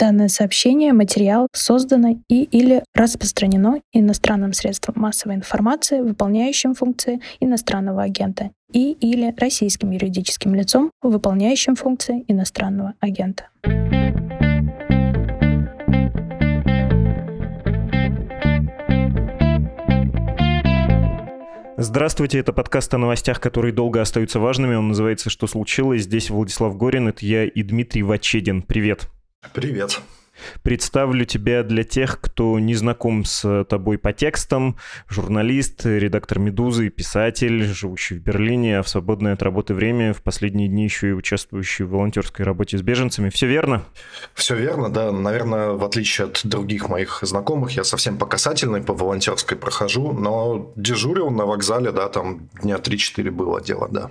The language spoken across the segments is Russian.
Данное сообщение, материал создано и или распространено иностранным средством массовой информации, выполняющим функции иностранного агента, и или российским юридическим лицом, выполняющим функции иностранного агента. Здравствуйте, это подкаст о новостях, которые долго остаются важными. Он называется «Что случилось?». Здесь Владислав Горин, это я и Дмитрий Вачедин. Привет. Привет. Представлю тебя для тех, кто не знаком с тобой по текстам. Журналист, редактор «Медузы», писатель, живущий в Берлине, а в свободное от работы время в последние дни еще и участвующий в волонтерской работе с беженцами. Все верно? Все верно, да. Наверное, в отличие от других моих знакомых, я совсем по касательной, по волонтерской прохожу, но дежурил на вокзале, да, там дня 3-4 было дело, да.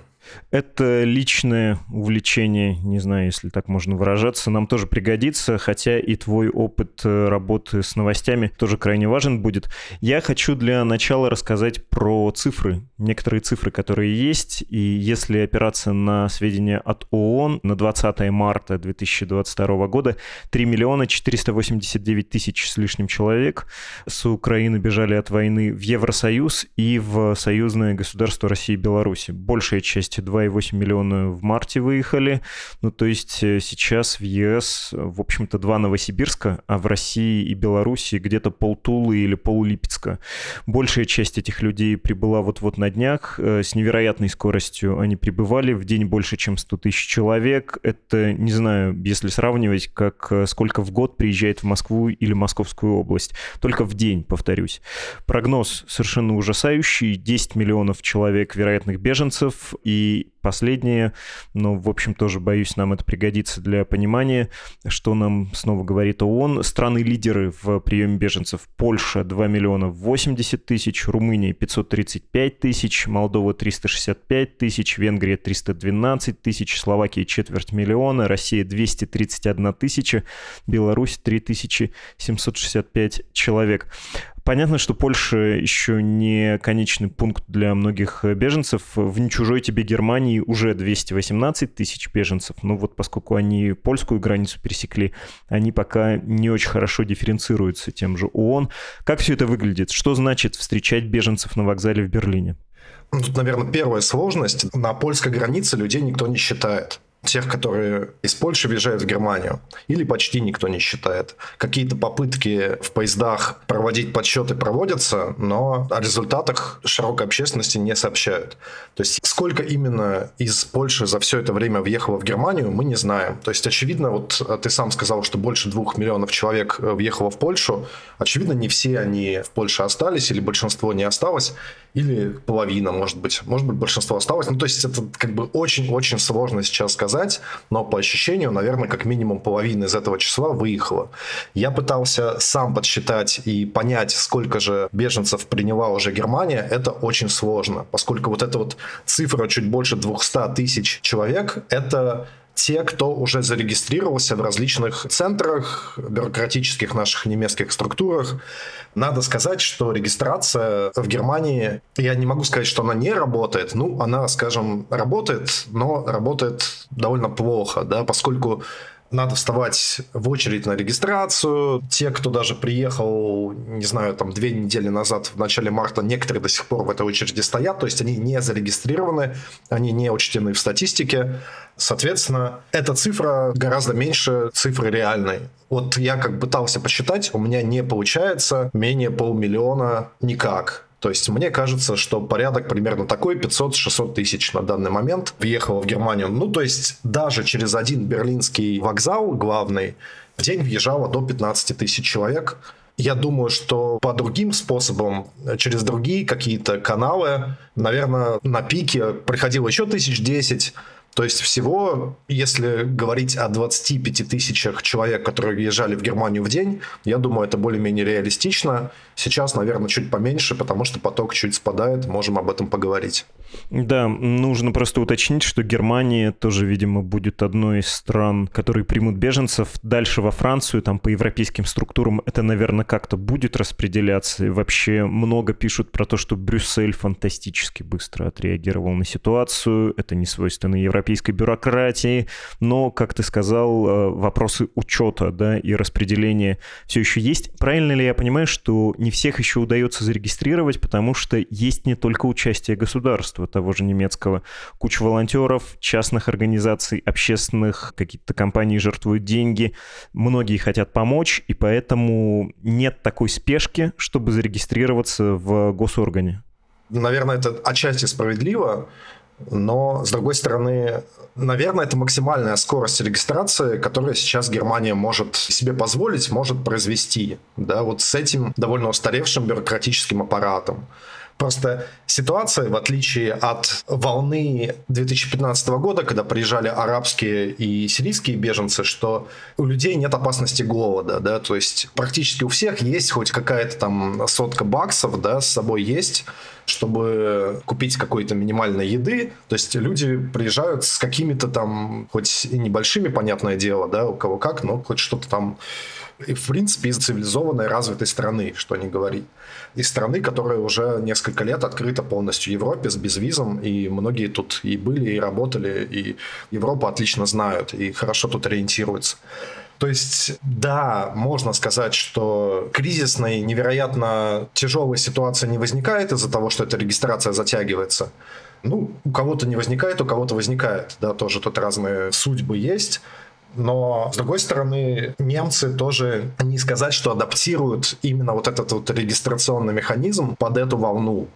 Это личное увлечение, не знаю, если так можно выражаться, нам тоже пригодится, хотя и твой опыт э, работы с новостями тоже крайне важен будет. Я хочу для начала рассказать про цифры, некоторые цифры, которые есть, и если опираться на сведения от ООН, на 20 марта 2022 года 3 миллиона 489 тысяч с лишним человек с Украины бежали от войны в Евросоюз и в союзное государство России и Беларуси. Большая часть 2,8 миллиона в марте выехали. Ну, то есть э, сейчас в ЕС, в общем-то, два Новосибирска, а в России и Беларуси где-то полтулы или полулипецка. Большая часть этих людей прибыла вот-вот на днях. Э, с невероятной скоростью они прибывали. В день больше, чем 100 тысяч человек. Это, не знаю, если сравнивать, как э, сколько в год приезжает в Москву или Московскую область. Только в день, повторюсь. Прогноз совершенно ужасающий. 10 миллионов человек вероятных беженцев и и последнее, но, в общем, тоже, боюсь, нам это пригодится для понимания, что нам снова говорит ООН. Страны-лидеры в приеме беженцев. Польша 2 миллиона 80 тысяч, Румыния 535 тысяч, Молдова 365 тысяч, Венгрия 312 тысяч, Словакия четверть миллиона, Россия 231 тысяча, Беларусь 3765 человек. Понятно, что Польша еще не конечный пункт для многих беженцев. В не чужой тебе Германии уже 218 тысяч беженцев. Но вот поскольку они польскую границу пересекли, они пока не очень хорошо дифференцируются тем же ООН. Как все это выглядит? Что значит встречать беженцев на вокзале в Берлине? Ну, тут, наверное, первая сложность. На польской границе людей никто не считает тех, которые из Польши въезжают в Германию, или почти никто не считает. Какие-то попытки в поездах проводить подсчеты проводятся, но о результатах широкой общественности не сообщают. То есть сколько именно из Польши за все это время въехало в Германию, мы не знаем. То есть очевидно, вот ты сам сказал, что больше двух миллионов человек э, въехало в Польшу. Очевидно, не все они в Польше остались, или большинство не осталось, или половина, может быть. Может быть, большинство осталось. Ну, то есть это как бы очень-очень сложно сейчас сказать сказать, но по ощущению, наверное, как минимум половина из этого числа выехала. Я пытался сам подсчитать и понять, сколько же беженцев приняла уже Германия. Это очень сложно, поскольку вот эта вот цифра чуть больше 200 тысяч человек, это те, кто уже зарегистрировался в различных центрах, бюрократических наших немецких структурах. Надо сказать, что регистрация в Германии, я не могу сказать, что она не работает. Ну, она, скажем, работает, но работает довольно плохо, да, поскольку надо вставать в очередь на регистрацию. Те, кто даже приехал, не знаю, там две недели назад, в начале марта, некоторые до сих пор в этой очереди стоят, то есть они не зарегистрированы, они не учтены в статистике. Соответственно, эта цифра гораздо меньше цифры реальной. Вот я как пытался посчитать, у меня не получается менее полмиллиона никак. То есть мне кажется, что порядок примерно такой, 500-600 тысяч на данный момент въехало в Германию. Ну, то есть даже через один берлинский вокзал главный в день въезжало до 15 тысяч человек. Я думаю, что по другим способам, через другие какие-то каналы, наверное, на пике приходило еще тысяч десять, то есть всего, если говорить о 25 тысячах человек, которые въезжали в Германию в день, я думаю, это более-менее реалистично. Сейчас, наверное, чуть поменьше, потому что поток чуть спадает, можем об этом поговорить. Да, нужно просто уточнить, что Германия тоже, видимо, будет одной из стран, которые примут беженцев. Дальше во Францию, там по европейским структурам это, наверное, как-то будет распределяться. И вообще много пишут про то, что Брюссель фантастически быстро отреагировал на ситуацию. Это не свойственно Европе европейской бюрократии, но, как ты сказал, э, вопросы учета да, и распределения все еще есть. Правильно ли я понимаю, что не всех еще удается зарегистрировать, потому что есть не только участие государства, того же немецкого, куча волонтеров, частных организаций, общественных, какие-то компании жертвуют деньги, многие хотят помочь, и поэтому нет такой спешки, чтобы зарегистрироваться в госоргане? Наверное, это отчасти справедливо, но, с другой стороны, наверное, это максимальная скорость регистрации, которую сейчас Германия может себе позволить, может произвести. Да, вот с этим довольно устаревшим бюрократическим аппаратом. Просто ситуация, в отличие от волны 2015 года, когда приезжали арабские и сирийские беженцы, что у людей нет опасности голода, да, то есть практически у всех есть хоть какая-то там сотка баксов, да, с собой есть, чтобы купить какой-то минимальной еды. То есть люди приезжают с какими-то там, хоть и небольшими, понятное дело, да, у кого как, но хоть что-то там и, в принципе, из цивилизованной, развитой страны, что не говорить из страны, которая уже несколько лет открыта полностью Европе с безвизом, и многие тут и были, и работали, и Европу отлично знают, и хорошо тут ориентируются. То есть, да, можно сказать, что кризисной, невероятно тяжелой ситуации не возникает из-за того, что эта регистрация затягивается. Ну, у кого-то не возникает, у кого-то возникает, да, тоже тут разные судьбы есть. Но, с другой стороны, немцы тоже не сказать, что адаптируют именно вот этот вот регистрационный механизм под эту волну.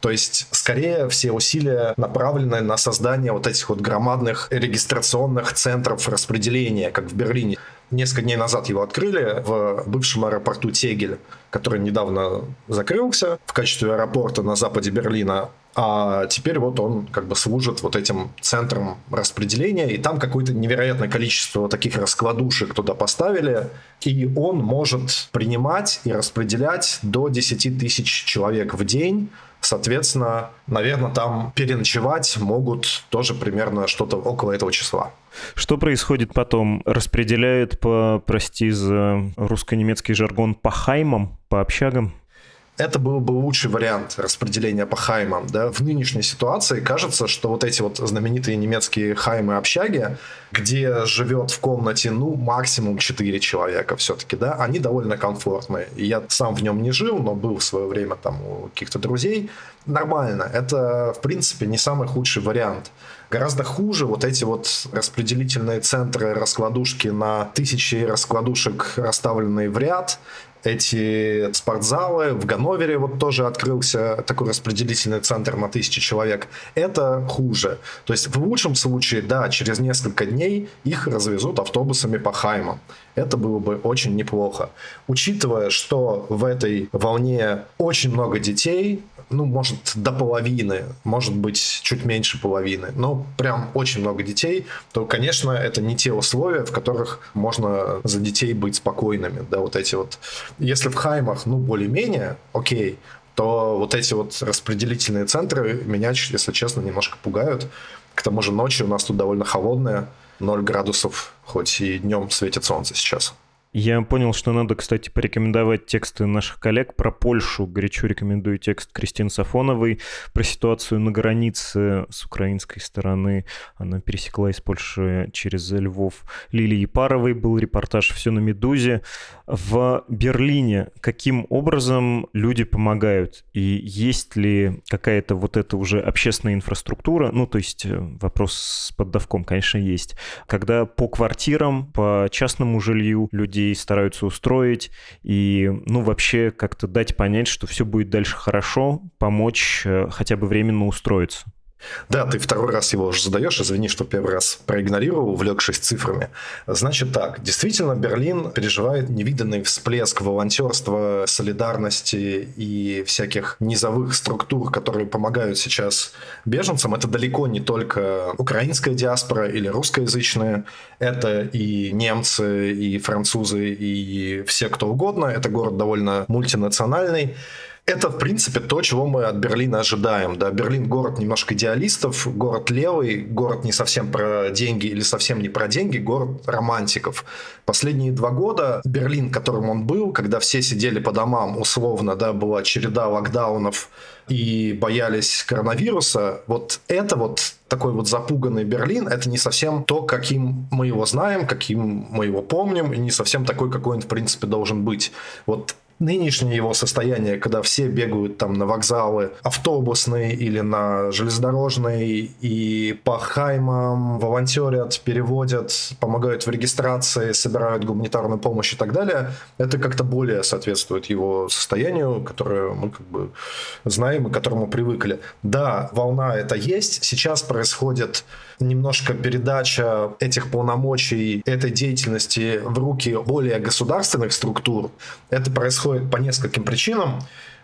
То есть, скорее, все усилия направлены на создание вот этих вот громадных регистрационных центров распределения, как в Берлине. Несколько дней назад его открыли в бывшем аэропорту Тегель, который недавно закрылся в качестве аэропорта на западе Берлина. А теперь вот он как бы служит вот этим центром распределения, и там какое-то невероятное количество таких раскладушек туда поставили, и он может принимать и распределять до 10 тысяч человек в день, Соответственно, наверное, там переночевать могут тоже примерно что-то около этого числа. Что происходит потом? Распределяют по, прости за русско-немецкий жаргон, по хаймам, по общагам? Это был бы лучший вариант распределения по хаймам. Да? В нынешней ситуации кажется, что вот эти вот знаменитые немецкие хаймы-общаги, где живет в комнате, ну, максимум 4 человека все-таки, да, они довольно комфортные. Я сам в нем не жил, но был в свое время там у каких-то друзей. Нормально. Это, в принципе, не самый худший вариант. Гораздо хуже вот эти вот распределительные центры, раскладушки на тысячи раскладушек, расставленные в ряд, эти спортзалы. В Ганновере вот тоже открылся такой распределительный центр на тысячи человек. Это хуже. То есть в лучшем случае, да, через несколько дней их развезут автобусами по Хаймам. Это было бы очень неплохо. Учитывая, что в этой волне очень много детей, ну, может, до половины, может быть, чуть меньше половины, но прям очень много детей, то, конечно, это не те условия, в которых можно за детей быть спокойными, да, вот эти вот. Если в Хаймах, ну, более-менее, окей, то вот эти вот распределительные центры меня, если честно, немножко пугают. К тому же ночью у нас тут довольно холодная, 0 градусов, хоть и днем светит солнце сейчас. Я понял, что надо, кстати, порекомендовать тексты наших коллег про Польшу. Горячо рекомендую текст Кристины Сафоновой про ситуацию на границе с украинской стороны. Она пересекла из Польши через Львов. Лилии Паровой был репортаж «Все на Медузе». В Берлине каким образом люди помогают? И есть ли какая-то вот эта уже общественная инфраструктура? Ну, то есть э, вопрос с поддавком, конечно, есть. Когда по квартирам, по частному жилью люди людей стараются устроить и, ну, вообще как-то дать понять, что все будет дальше хорошо, помочь э, хотя бы временно устроиться. Да, ты второй раз его уже задаешь, извини, что первый раз проигнорировал, увлекшись цифрами. Значит так, действительно, Берлин переживает невиданный всплеск волонтерства, солидарности и всяких низовых структур, которые помогают сейчас беженцам. Это далеко не только украинская диаспора или русскоязычная, это и немцы, и французы, и все кто угодно. Это город довольно мультинациональный. Это, в принципе, то, чего мы от Берлина ожидаем. Да? Берлин – город немножко идеалистов, город левый, город не совсем про деньги или совсем не про деньги, город романтиков. Последние два года Берлин, которым он был, когда все сидели по домам, условно, да, была череда локдаунов и боялись коронавируса, вот это вот такой вот запуганный Берлин, это не совсем то, каким мы его знаем, каким мы его помним, и не совсем такой, какой он, в принципе, должен быть. Вот нынешнее его состояние, когда все бегают там на вокзалы автобусные или на железнодорожные и по хаймам волонтерят, переводят, помогают в регистрации, собирают гуманитарную помощь и так далее, это как-то более соответствует его состоянию, которое мы как бы знаем и к которому привыкли. Да, волна это есть. Сейчас происходит немножко передача этих полномочий, этой деятельности в руки более государственных структур. Это происходит по нескольким причинам.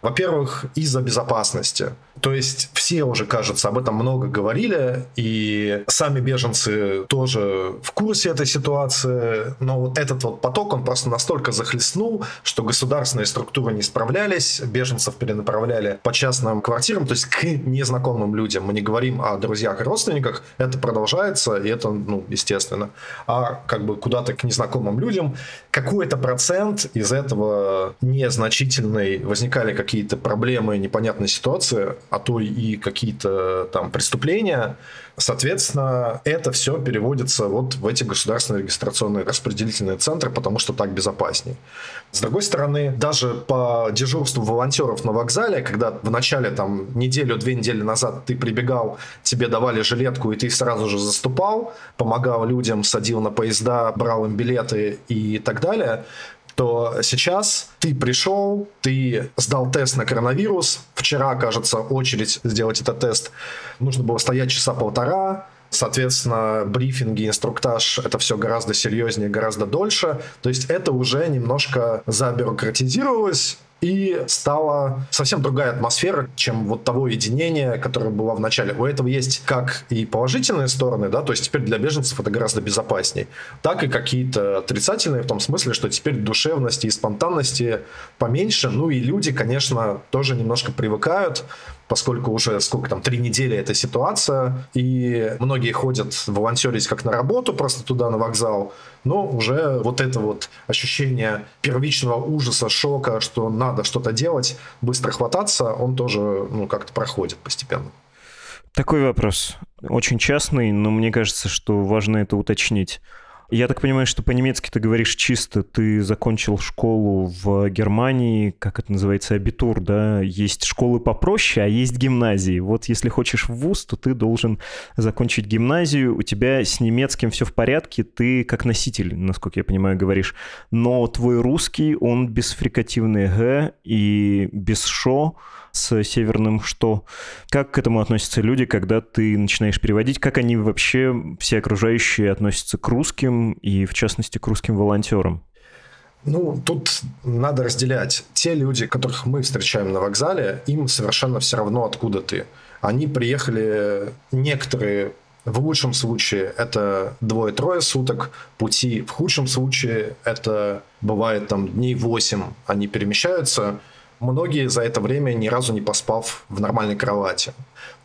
Во-первых, из-за безопасности. То есть все уже, кажется, об этом много говорили, и сами беженцы тоже в курсе этой ситуации, но вот этот вот поток, он просто настолько захлестнул, что государственные структуры не справлялись, беженцев перенаправляли по частным квартирам, то есть к незнакомым людям. Мы не говорим о друзьях и родственниках, это продолжается, и это, ну, естественно. А как бы куда-то к незнакомым людям какой-то процент из этого незначительный возникали какие-то проблемы, непонятные ситуации, а то и какие-то там преступления. Соответственно, это все переводится вот в эти государственные регистрационные распределительные центры, потому что так безопаснее. С другой стороны, даже по дежурству волонтеров на вокзале, когда в начале там неделю-две недели назад ты прибегал, тебе давали жилетку, и ты сразу же заступал, помогал людям, садил на поезда, брал им билеты и так далее, то сейчас ты пришел, ты сдал тест на коронавирус. Вчера, кажется, очередь сделать этот тест. Нужно было стоять часа полтора. Соответственно, брифинги, инструктаж, это все гораздо серьезнее, гораздо дольше. То есть это уже немножко забюрократизировалось, и стала совсем другая атмосфера, чем вот того единения, которое было в начале. У этого есть как и положительные стороны, да, то есть теперь для беженцев это гораздо безопасней, так и какие-то отрицательные в том смысле, что теперь душевности и спонтанности поменьше, ну и люди, конечно, тоже немножко привыкают, поскольку уже сколько там, три недели эта ситуация, и многие ходят волонтерить как на работу, просто туда на вокзал, но уже вот это вот ощущение первичного ужаса, шока, что надо что-то делать, быстро хвататься, он тоже ну, как-то проходит постепенно. Такой вопрос. Очень частный, но мне кажется, что важно это уточнить. Я так понимаю, что по-немецки ты говоришь чисто, ты закончил школу в Германии, как это называется, абитур, да? Есть школы попроще, а есть гимназии. Вот если хочешь в ВУЗ, то ты должен закончить гимназию, у тебя с немецким все в порядке, ты как носитель, насколько я понимаю, говоришь. Но твой русский, он без фрикативной «г» и без «шо», с северным что. Как к этому относятся люди, когда ты начинаешь переводить? Как они вообще, все окружающие, относятся к русским и, в частности, к русским волонтерам? Ну, тут надо разделять. Те люди, которых мы встречаем на вокзале, им совершенно все равно, откуда ты. Они приехали, некоторые в лучшем случае это двое-трое суток пути, в худшем случае это бывает там дней 8, они перемещаются – Многие за это время ни разу не поспав в нормальной кровати.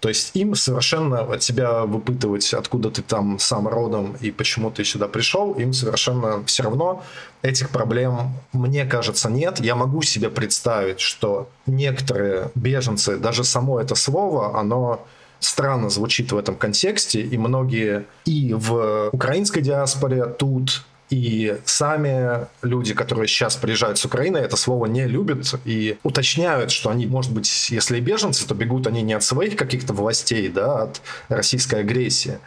То есть им совершенно от тебя выпытывать, откуда ты там сам родом и почему ты сюда пришел, им совершенно все равно. Этих проблем, мне кажется, нет. Я могу себе представить, что некоторые беженцы, даже само это слово, оно странно звучит в этом контексте, и многие и в украинской диаспоре тут, и сами люди, которые сейчас приезжают с Украины, это слово не любят и уточняют, что они, может быть, если и беженцы, то бегут они не от своих каких-то властей, да, а от российской агрессии.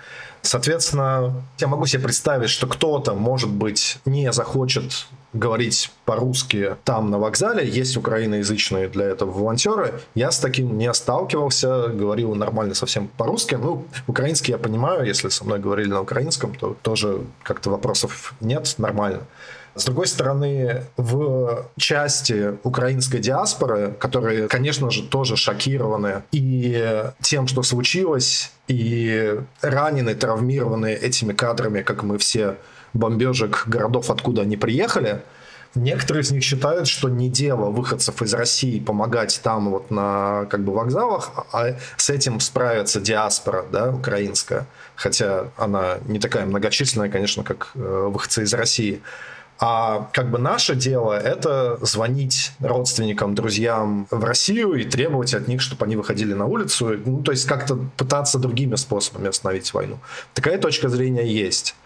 Соответственно, я могу себе представить, что кто-то, может быть, не захочет говорить по-русски там на вокзале, есть украиноязычные для этого волонтеры. Я с таким не сталкивался, говорил нормально совсем по-русски. Ну, украинский я понимаю, если со мной говорили на украинском, то тоже как-то вопросов нет, нормально. С другой стороны, в части украинской диаспоры, которые, конечно же, тоже шокированы и тем, что случилось, и ранены, травмированы этими кадрами, как мы все бомбежек городов, откуда они приехали, Некоторые из них считают, что не дело выходцев из России помогать там вот на как бы вокзалах, а с этим справится диаспора, да, украинская, хотя она не такая многочисленная, конечно, как э, выходцы из России. А как бы наше дело – это звонить родственникам, друзьям в Россию и требовать от них, чтобы они выходили на улицу. Ну, то есть как-то пытаться другими способами остановить войну. Такая точка зрения есть.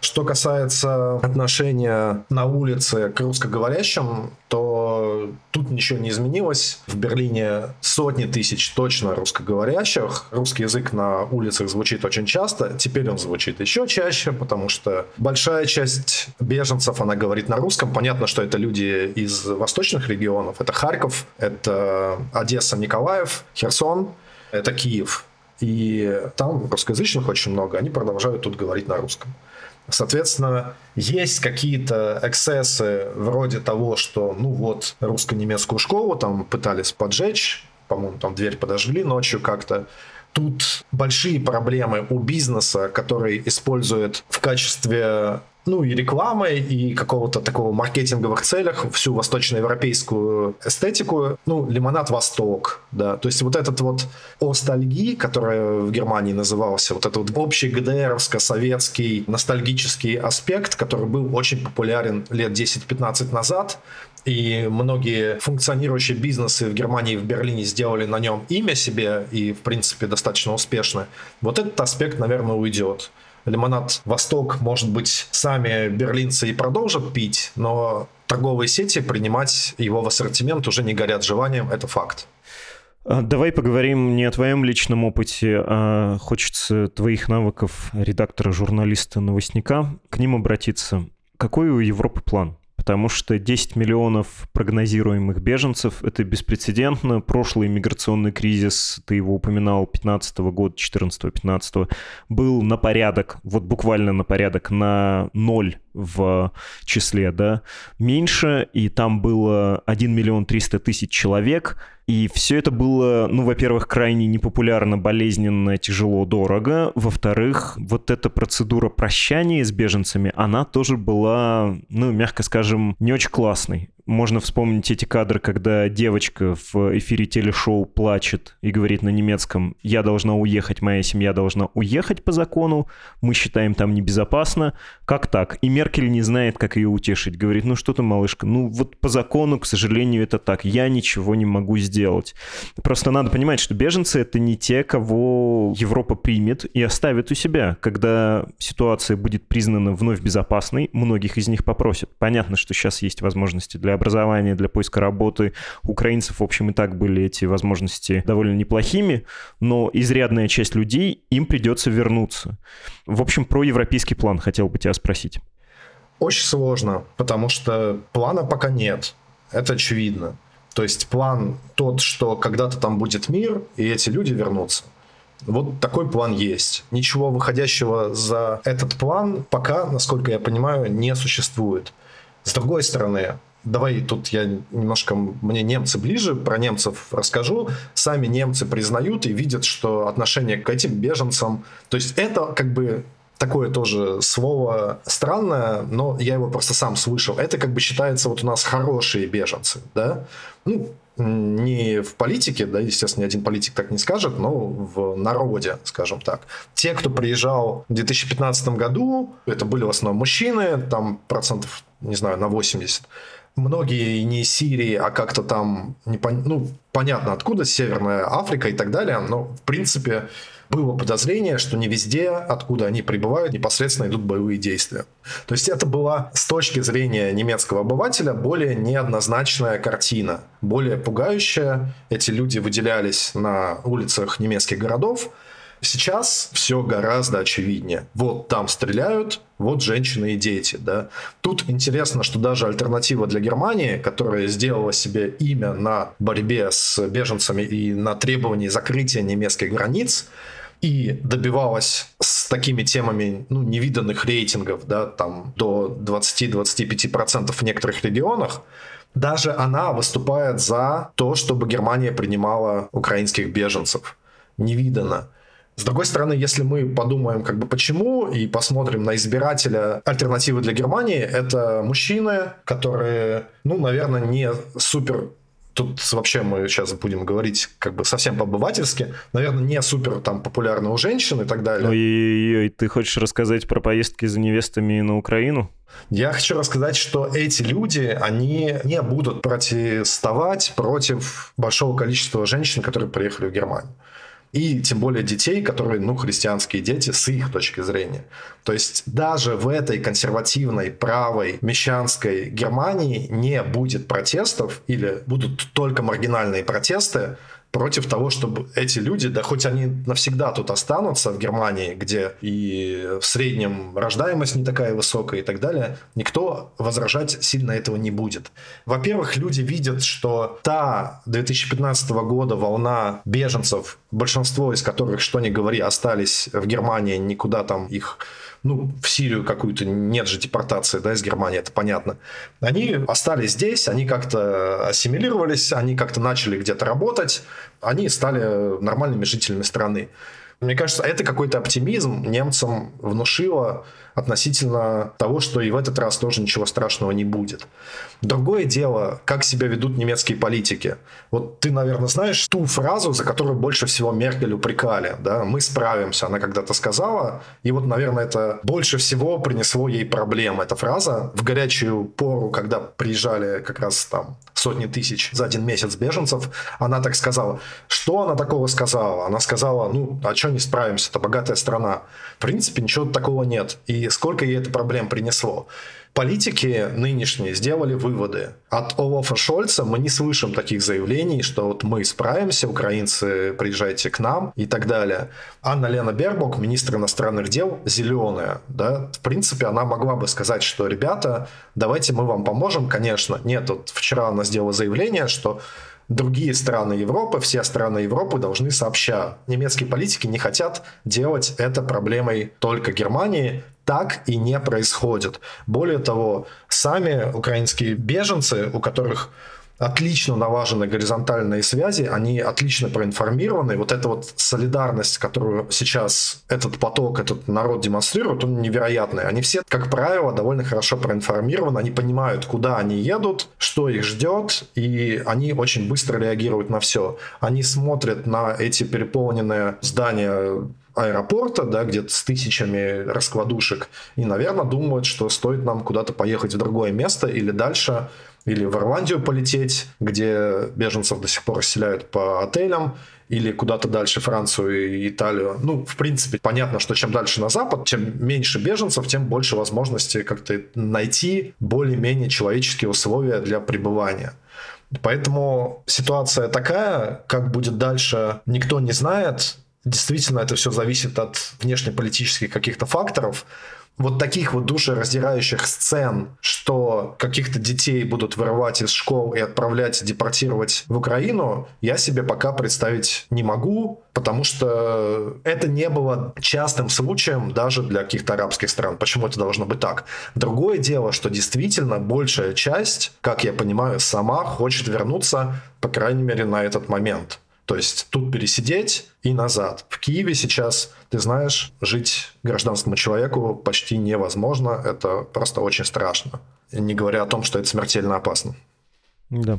Что касается отношения на улице к русскоговорящим, то тут ничего не изменилось. В Берлине сотни тысяч точно русскоговорящих. Русский язык на улицах звучит очень часто. Теперь он звучит еще чаще, потому что большая часть беженцев, она говорит на русском. Понятно, что это люди из восточных регионов. Это Харьков, это Одесса, Николаев, Херсон, это Киев. И там русскоязычных очень много, они продолжают тут говорить на русском. Соответственно, есть какие-то эксцессы вроде того, что, ну вот, русско-немецкую школу там пытались поджечь, по-моему, там дверь подожгли ночью как-то. Тут большие проблемы у бизнеса, который использует в качестве ну и рекламой, и какого-то такого маркетинговых целях всю восточноевропейскую эстетику. Ну, лимонад Восток, да. То есть вот этот вот остальги, который в Германии назывался, вот этот вот общий ГДРовско-советский ностальгический аспект, который был очень популярен лет 10-15 назад, и многие функционирующие бизнесы в Германии и в Берлине сделали на нем имя себе и, в принципе, достаточно успешно. Вот этот аспект, наверное, уйдет лимонад «Восток», может быть, сами берлинцы и продолжат пить, но торговые сети принимать его в ассортимент уже не горят желанием, это факт. А, давай поговорим не о твоем личном опыте, а хочется твоих навыков редактора, журналиста, новостника, к ним обратиться. Какой у Европы план? Потому что 10 миллионов прогнозируемых беженцев — это беспрецедентно. Прошлый миграционный кризис, ты его упоминал, 15 -го года, 14-15, был на порядок, вот буквально на порядок, на ноль в числе, да, меньше, и там было 1 миллион 300 тысяч человек, и все это было, ну, во-первых, крайне непопулярно, болезненно, тяжело, дорого. Во-вторых, вот эта процедура прощания с беженцами, она тоже была, ну, мягко скажем, не очень классной. Можно вспомнить эти кадры, когда девочка в эфире телешоу плачет и говорит на немецком «Я должна уехать, моя семья должна уехать по закону, мы считаем там небезопасно». Как так? И Меркель не знает, как ее утешить. Говорит, ну что ты, малышка, ну вот по закону, к сожалению, это так. Я ничего не могу сделать. Просто надо понимать, что беженцы — это не те, кого Европа примет и оставит у себя. Когда ситуация будет признана вновь безопасной, многих из них попросят. Понятно, что сейчас есть возможности для образования, для поиска работы. Украинцев, в общем, и так были эти возможности довольно неплохими, но изрядная часть людей, им придется вернуться. В общем, про европейский план хотел бы тебя спросить. Очень сложно, потому что плана пока нет. Это очевидно. То есть план тот, что когда-то там будет мир, и эти люди вернутся. Вот такой план есть. Ничего выходящего за этот план пока, насколько я понимаю, не существует. С другой стороны, давай тут я немножко, мне немцы ближе, про немцев расскажу. Сами немцы признают и видят, что отношение к этим беженцам, то есть это как бы такое тоже слово странное, но я его просто сам слышал. Это как бы считается вот у нас хорошие беженцы, да? Ну, не в политике, да, естественно, ни один политик так не скажет, но в народе, скажем так. Те, кто приезжал в 2015 году, это были в основном мужчины, там процентов, не знаю, на 80 многие не из Сирии, а как-то там, не пон... ну, понятно откуда, Северная Африка и так далее, но, в принципе, было подозрение, что не везде, откуда они прибывают, непосредственно идут боевые действия. То есть это была с точки зрения немецкого обывателя более неоднозначная картина, более пугающая. Эти люди выделялись на улицах немецких городов, Сейчас все гораздо очевиднее. Вот там стреляют, вот женщины и дети. Да. Тут интересно, что даже альтернатива для Германии, которая сделала себе имя на борьбе с беженцами и на требовании закрытия немецких границ, и добивалась с такими темами ну, невиданных рейтингов, да, там до 20-25% в некоторых регионах, даже она выступает за то, чтобы Германия принимала украинских беженцев. Невиданно. С другой стороны, если мы подумаем, как бы почему, и посмотрим на избирателя альтернативы для Германии, это мужчины, которые, ну, наверное, не супер Тут вообще мы сейчас будем говорить как бы совсем по-обывательски. Наверное, не супер там популярны у женщин и так далее. Ой-ой-ой, ты хочешь рассказать про поездки за невестами на Украину? Я хочу рассказать, что эти люди, они не будут протестовать против большого количества женщин, которые приехали в Германию и тем более детей, которые, ну, христианские дети с их точки зрения. То есть даже в этой консервативной, правой, мещанской Германии не будет протестов или будут только маргинальные протесты против того, чтобы эти люди, да хоть они навсегда тут останутся в Германии, где и в среднем рождаемость не такая высокая и так далее, никто возражать сильно этого не будет. Во-первых, люди видят, что та 2015 года волна беженцев, большинство из которых, что ни говори, остались в Германии, никуда там их ну, в Сирию какую-то нет же депортации, да, из Германии, это понятно. Они остались здесь, они как-то ассимилировались, они как-то начали где-то работать, они стали нормальными жителями страны. Мне кажется, это какой-то оптимизм немцам внушило относительно того, что и в этот раз тоже ничего страшного не будет. Другое дело, как себя ведут немецкие политики. Вот ты, наверное, знаешь ту фразу, за которую больше всего Меркель упрекали. Да? «Мы справимся», она когда-то сказала. И вот, наверное, это больше всего принесло ей проблем. Эта фраза в горячую пору, когда приезжали как раз там сотни тысяч за один месяц беженцев, она так сказала. Что она такого сказала? Она сказала, ну, а что не справимся, это богатая страна. В принципе, ничего такого нет. И сколько ей это проблем принесло? Политики нынешние сделали выводы. От Олафа Шольца мы не слышим таких заявлений, что вот мы справимся, украинцы, приезжайте к нам и так далее. Анна Лена Бербок, министр иностранных дел, зеленая. Да? В принципе, она могла бы сказать, что, ребята, давайте мы вам поможем, конечно. Нет, вот вчера она сделала заявление, что другие страны Европы, все страны Европы должны сообща. Немецкие политики не хотят делать это проблемой только Германии, так и не происходит. Более того, сами украинские беженцы, у которых отлично налажены горизонтальные связи, они отлично проинформированы. Вот эта вот солидарность, которую сейчас этот поток, этот народ демонстрирует, он невероятный. Они все, как правило, довольно хорошо проинформированы, они понимают, куда они едут, что их ждет, и они очень быстро реагируют на все. Они смотрят на эти переполненные здания аэропорта, да, где-то с тысячами раскладушек, и, наверное, думают, что стоит нам куда-то поехать в другое место или дальше или в Ирландию полететь, где беженцев до сих пор расселяют по отелям, или куда-то дальше Францию и Италию. Ну, в принципе, понятно, что чем дальше на запад, чем меньше беженцев, тем больше возможностей как-то найти более-менее человеческие условия для пребывания. Поэтому ситуация такая, как будет дальше, никто не знает. Действительно, это все зависит от внешнеполитических каких-то факторов вот таких вот душераздирающих сцен, что каких-то детей будут вырывать из школ и отправлять, депортировать в Украину, я себе пока представить не могу, потому что это не было частым случаем даже для каких-то арабских стран. Почему это должно быть так? Другое дело, что действительно большая часть, как я понимаю, сама хочет вернуться, по крайней мере, на этот момент. То есть тут пересидеть и назад. В Киеве сейчас, ты знаешь, жить гражданскому человеку почти невозможно. Это просто очень страшно. Не говоря о том, что это смертельно опасно. Да.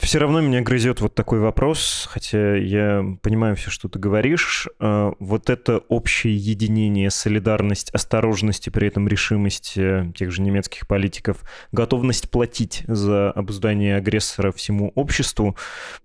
Все равно меня грызет вот такой вопрос, хотя я понимаю все, что ты говоришь. А, вот это общее единение, солидарность, осторожность и при этом решимость э, тех же немецких политиков, готовность платить за обуздание агрессора всему обществу,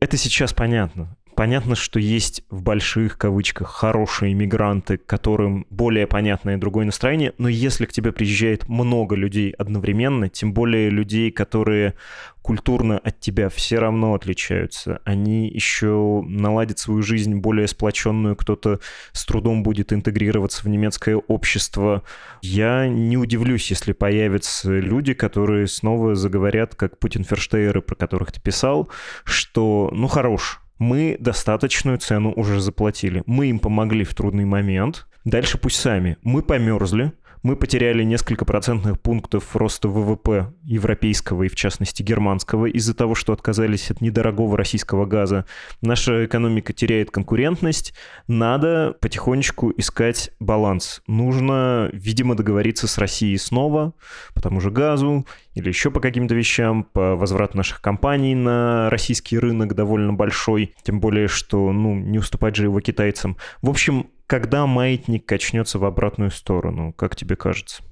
это сейчас понятно. Понятно, что есть в больших кавычках хорошие мигранты, которым более понятное другое настроение, но если к тебе приезжает много людей одновременно, тем более людей, которые культурно от тебя все равно отличаются. Они еще наладят свою жизнь более сплоченную, кто-то с трудом будет интегрироваться в немецкое общество. Я не удивлюсь, если появятся люди, которые снова заговорят, как Путин Ферштейеры, про которых ты писал, что ну хорош, мы достаточную цену уже заплатили. Мы им помогли в трудный момент. Дальше пусть сами. Мы померзли, Мы потеряли несколько процентных пунктов роста ВВП европейского и, в частности, германского из-за того, что отказались от недорогого российского газа. Наша экономика теряет конкурентность. Надо потихонечку искать баланс. Нужно, видимо, договориться с Россией снова по тому же газу или еще по каким-то вещам, по возврату наших компаний на российский рынок довольно большой, тем более, что, ну, не уступать же его китайцам. В общем, когда маятник качнется в обратную сторону, как тебе кажется?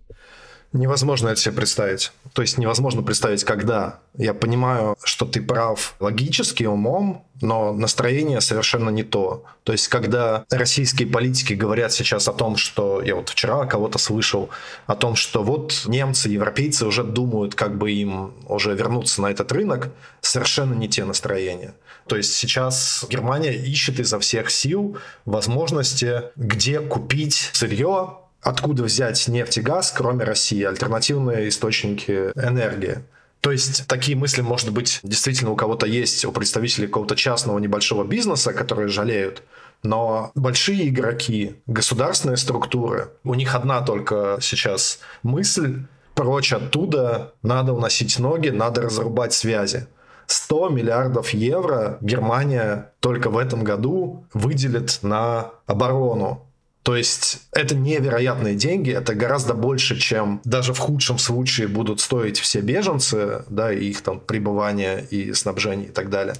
Невозможно это себе представить. То есть невозможно представить, когда. Я понимаю, что ты прав логически, умом, но настроение совершенно не то. То есть когда российские политики говорят сейчас о том, что... Я вот вчера кого-то слышал о том, что вот немцы, европейцы уже думают, как бы им уже вернуться на этот рынок, совершенно не те настроения. То есть сейчас Германия ищет изо всех сил возможности, где купить сырье, откуда взять нефть и газ, кроме России, альтернативные источники энергии. То есть такие мысли, может быть, действительно у кого-то есть, у представителей какого-то частного небольшого бизнеса, которые жалеют, но большие игроки, государственные структуры, у них одна только сейчас мысль, прочь оттуда, надо уносить ноги, надо разрубать связи. 100 миллиардов евро Германия только в этом году выделит на оборону. То есть это невероятные деньги, это гораздо больше, чем даже в худшем случае будут стоить все беженцы, да, и их там пребывание и снабжение и так далее.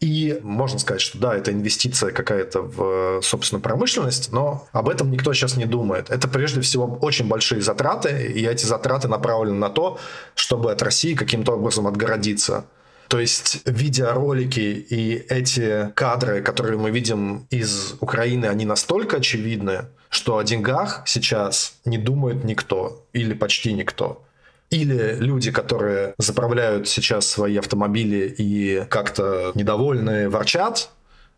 И можно сказать, что да, это инвестиция какая-то в собственную промышленность, но об этом никто сейчас не думает. Это прежде всего очень большие затраты, и эти затраты направлены на то, чтобы от России каким-то образом отгородиться. То есть видеоролики и эти кадры, которые мы видим из Украины, они настолько очевидны, что о деньгах сейчас не думает никто или почти никто. Или люди, которые заправляют сейчас свои автомобили и как-то недовольны, ворчат,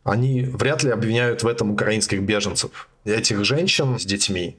они вряд ли обвиняют в этом украинских беженцев, этих женщин с детьми.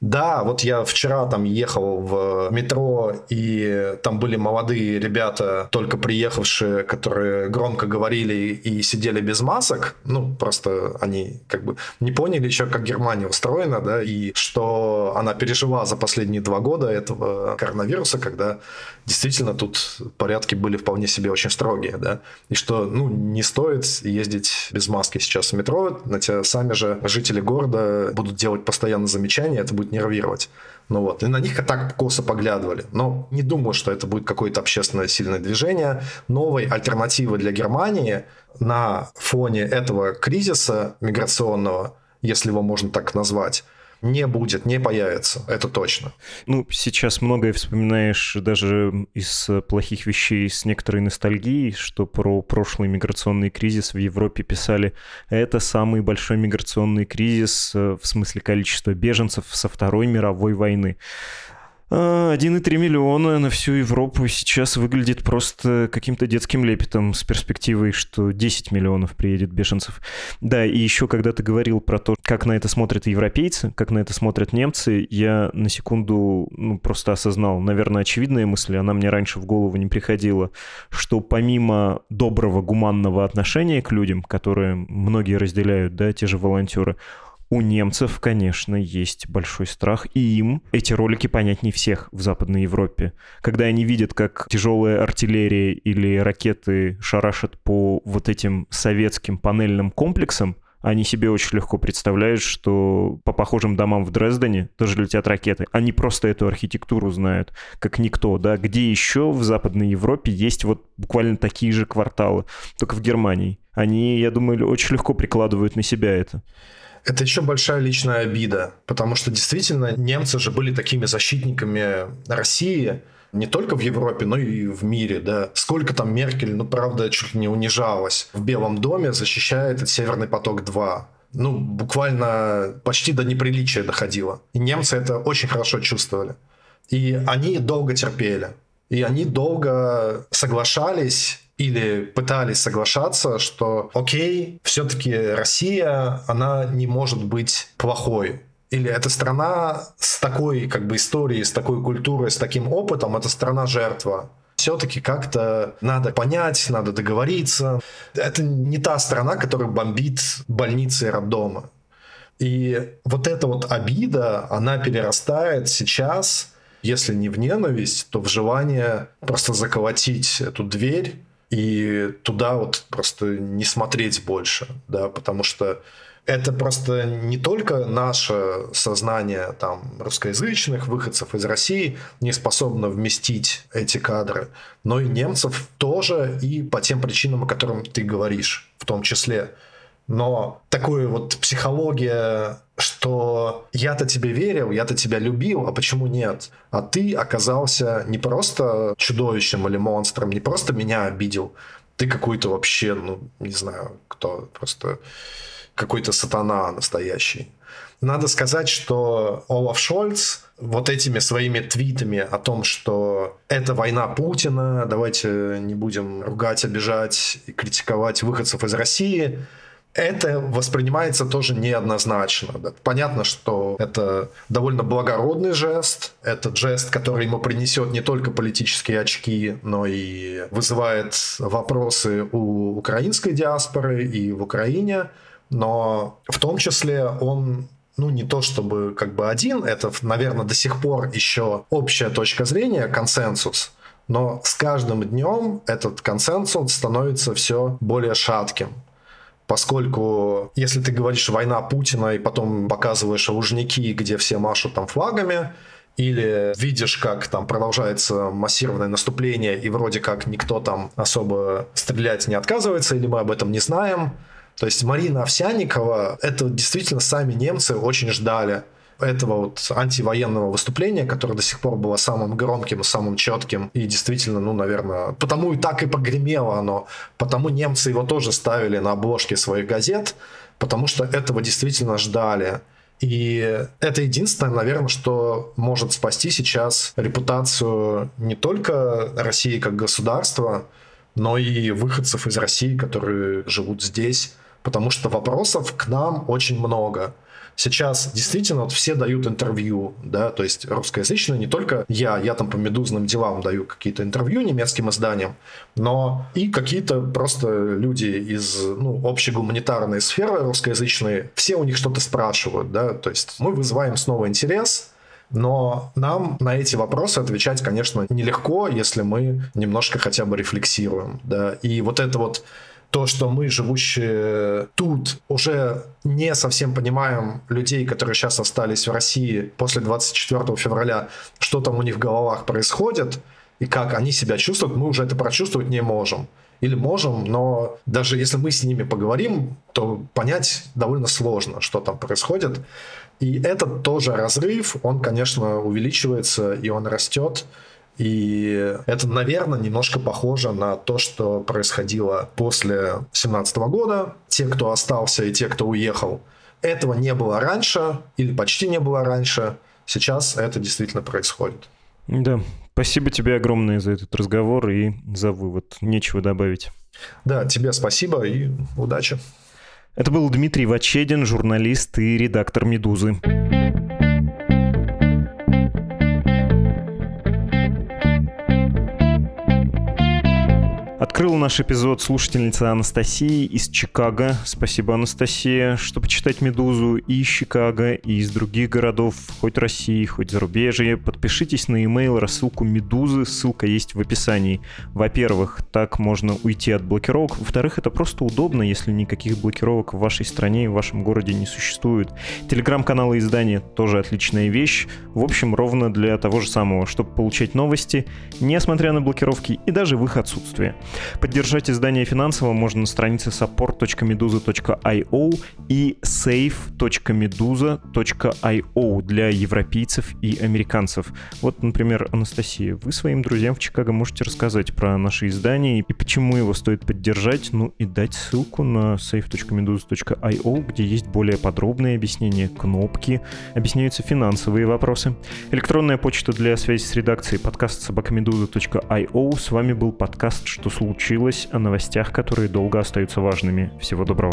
Да, вот я вчера там ехал в метро, и там были молодые ребята, только приехавшие, которые громко говорили и сидели без масок. Ну, просто они как бы не поняли еще, как Германия устроена, да, и что она пережила за последние два года этого коронавируса, когда действительно тут порядки были вполне себе очень строгие, да, и что, ну, не стоит ездить без маски сейчас в метро, тебя сами же жители города будут делать постоянно замечания, это будет нервировать. Ну вот, и на них так косо поглядывали. Но не думаю, что это будет какое-то общественное сильное движение. Новой альтернативы для Германии на фоне этого кризиса миграционного, если его можно так назвать, не будет, не появится, это точно. Ну, сейчас многое вспоминаешь даже из плохих вещей с некоторой ностальгией, что про прошлый миграционный кризис в Европе писали. Это самый большой миграционный кризис э, в смысле количества беженцев со Второй мировой войны. 1,3 миллиона на всю Европу сейчас выглядит просто каким-то детским лепетом с перспективой, что 10 миллионов приедет бешенцев. Да, и еще когда ты говорил про то, как на это смотрят европейцы, как на это смотрят немцы, я на секунду ну, просто осознал, наверное, очевидная мысль, она мне раньше в голову не приходила, что помимо доброго, гуманного отношения к людям, которые многие разделяют, да, те же волонтеры, у немцев, конечно, есть большой страх, и им эти ролики понять не всех в Западной Европе. Когда они видят, как тяжелая артиллерия или ракеты шарашат по вот этим советским панельным комплексам, они себе очень легко представляют, что по похожим домам в Дрездене тоже летят ракеты. Они просто эту архитектуру знают, как никто, да. Где еще в Западной Европе есть вот буквально такие же кварталы, только в Германии. Они, я думаю, очень легко прикладывают на себя это. Это еще большая личная обида, потому что действительно немцы же были такими защитниками России, не только в Европе, но и в мире, да. Сколько там Меркель, ну, правда, чуть ли не унижалась в Белом доме, защищая этот Северный поток-2. Ну, буквально почти до неприличия доходило. И немцы это очень хорошо чувствовали. И они долго терпели. И они долго соглашались или пытались соглашаться, что окей, все-таки Россия, она не может быть плохой. Или эта страна с такой как бы историей, с такой культурой, с таким опытом, это страна-жертва все-таки как-то надо понять, надо договориться. Это не та страна, которая бомбит больницы и роддомы. И вот эта вот обида, она перерастает сейчас, если не в ненависть, то в желание просто заколотить эту дверь и туда вот просто не смотреть больше, да, потому что это просто не только наше сознание там русскоязычных выходцев из России не способно вместить эти кадры, но и немцев тоже и по тем причинам, о которых ты говоришь, в том числе. Но такая вот психология, что я-то тебе верил, я-то тебя любил, а почему нет? А ты оказался не просто чудовищем или монстром, не просто меня обидел, ты какой-то вообще, ну, не знаю, кто, просто какой-то сатана настоящий. Надо сказать, что Олаф Шольц вот этими своими твитами о том, что это война Путина, давайте не будем ругать, обижать и критиковать выходцев из России, это воспринимается тоже неоднозначно. Понятно, что это довольно благородный жест, это жест, который ему принесет не только политические очки, но и вызывает вопросы у украинской диаспоры и в Украине. Но в том числе он ну, не то чтобы как бы один, это, наверное, до сих пор еще общая точка зрения, консенсус, но с каждым днем этот консенсус становится все более шатким поскольку если ты говоришь «война Путина» и потом показываешь лужники, где все машут там флагами, или видишь, как там продолжается массированное наступление, и вроде как никто там особо стрелять не отказывается, или мы об этом не знаем. То есть Марина Овсяникова, это действительно сами немцы очень ждали этого вот антивоенного выступления, которое до сих пор было самым громким, самым четким и действительно, ну, наверное, потому и так и погремело оно, потому немцы его тоже ставили на обложки своих газет, потому что этого действительно ждали. И это единственное, наверное, что может спасти сейчас репутацию не только России как государства, но и выходцев из России, которые живут здесь, потому что вопросов к нам очень много – сейчас действительно вот все дают интервью, да, то есть русскоязычные, не только я, я там по медузным делам даю какие-то интервью немецким изданиям, но и какие-то просто люди из ну, общей гуманитарной сферы русскоязычные, все у них что-то спрашивают, да, то есть мы вызываем снова интерес, но нам на эти вопросы отвечать, конечно, нелегко, если мы немножко хотя бы рефлексируем. Да? И вот это вот то, что мы, живущие тут, уже не совсем понимаем людей, которые сейчас остались в России после 24 февраля, что там у них в головах происходит и как они себя чувствуют, мы уже это прочувствовать не можем. Или можем, но даже если мы с ними поговорим, то понять довольно сложно, что там происходит. И этот тоже разрыв, он, конечно, увеличивается и он растет. И это, наверное, немножко похоже на то, что происходило после 2017 года. Те, кто остался и те, кто уехал, этого не было раньше или почти не было раньше. Сейчас это действительно происходит. Да, спасибо тебе огромное за этот разговор и за вывод. Нечего добавить. Да, тебе спасибо и удачи. Это был Дмитрий Вачедин, журналист и редактор «Медузы». Открыл наш эпизод слушательница Анастасия из Чикаго. Спасибо, Анастасия. Чтобы читать «Медузу» и из Чикаго, и из других городов, хоть России, хоть зарубежья, подпишитесь на e-mail рассылку «Медузы». Ссылка есть в описании. Во-первых, так можно уйти от блокировок. Во-вторых, это просто удобно, если никаких блокировок в вашей стране и в вашем городе не существует. Телеграм-каналы издания тоже отличная вещь. В общем, ровно для того же самого, чтобы получать новости, несмотря на блокировки и даже в их отсутствие. Поддержать издание финансово можно на странице support.meduza.io и save.meduza.io для европейцев и американцев. Вот, например, Анастасия, вы своим друзьям в Чикаго можете рассказать про наше издание и почему его стоит поддержать, ну и дать ссылку на save.meduza.io, где есть более подробные объяснения, кнопки, объясняются финансовые вопросы. Электронная почта для связи с редакцией подкаст собакамедуза.io. С вами был подкаст «Что случилось?» о новостях, которые долго остаются важными. Всего доброго.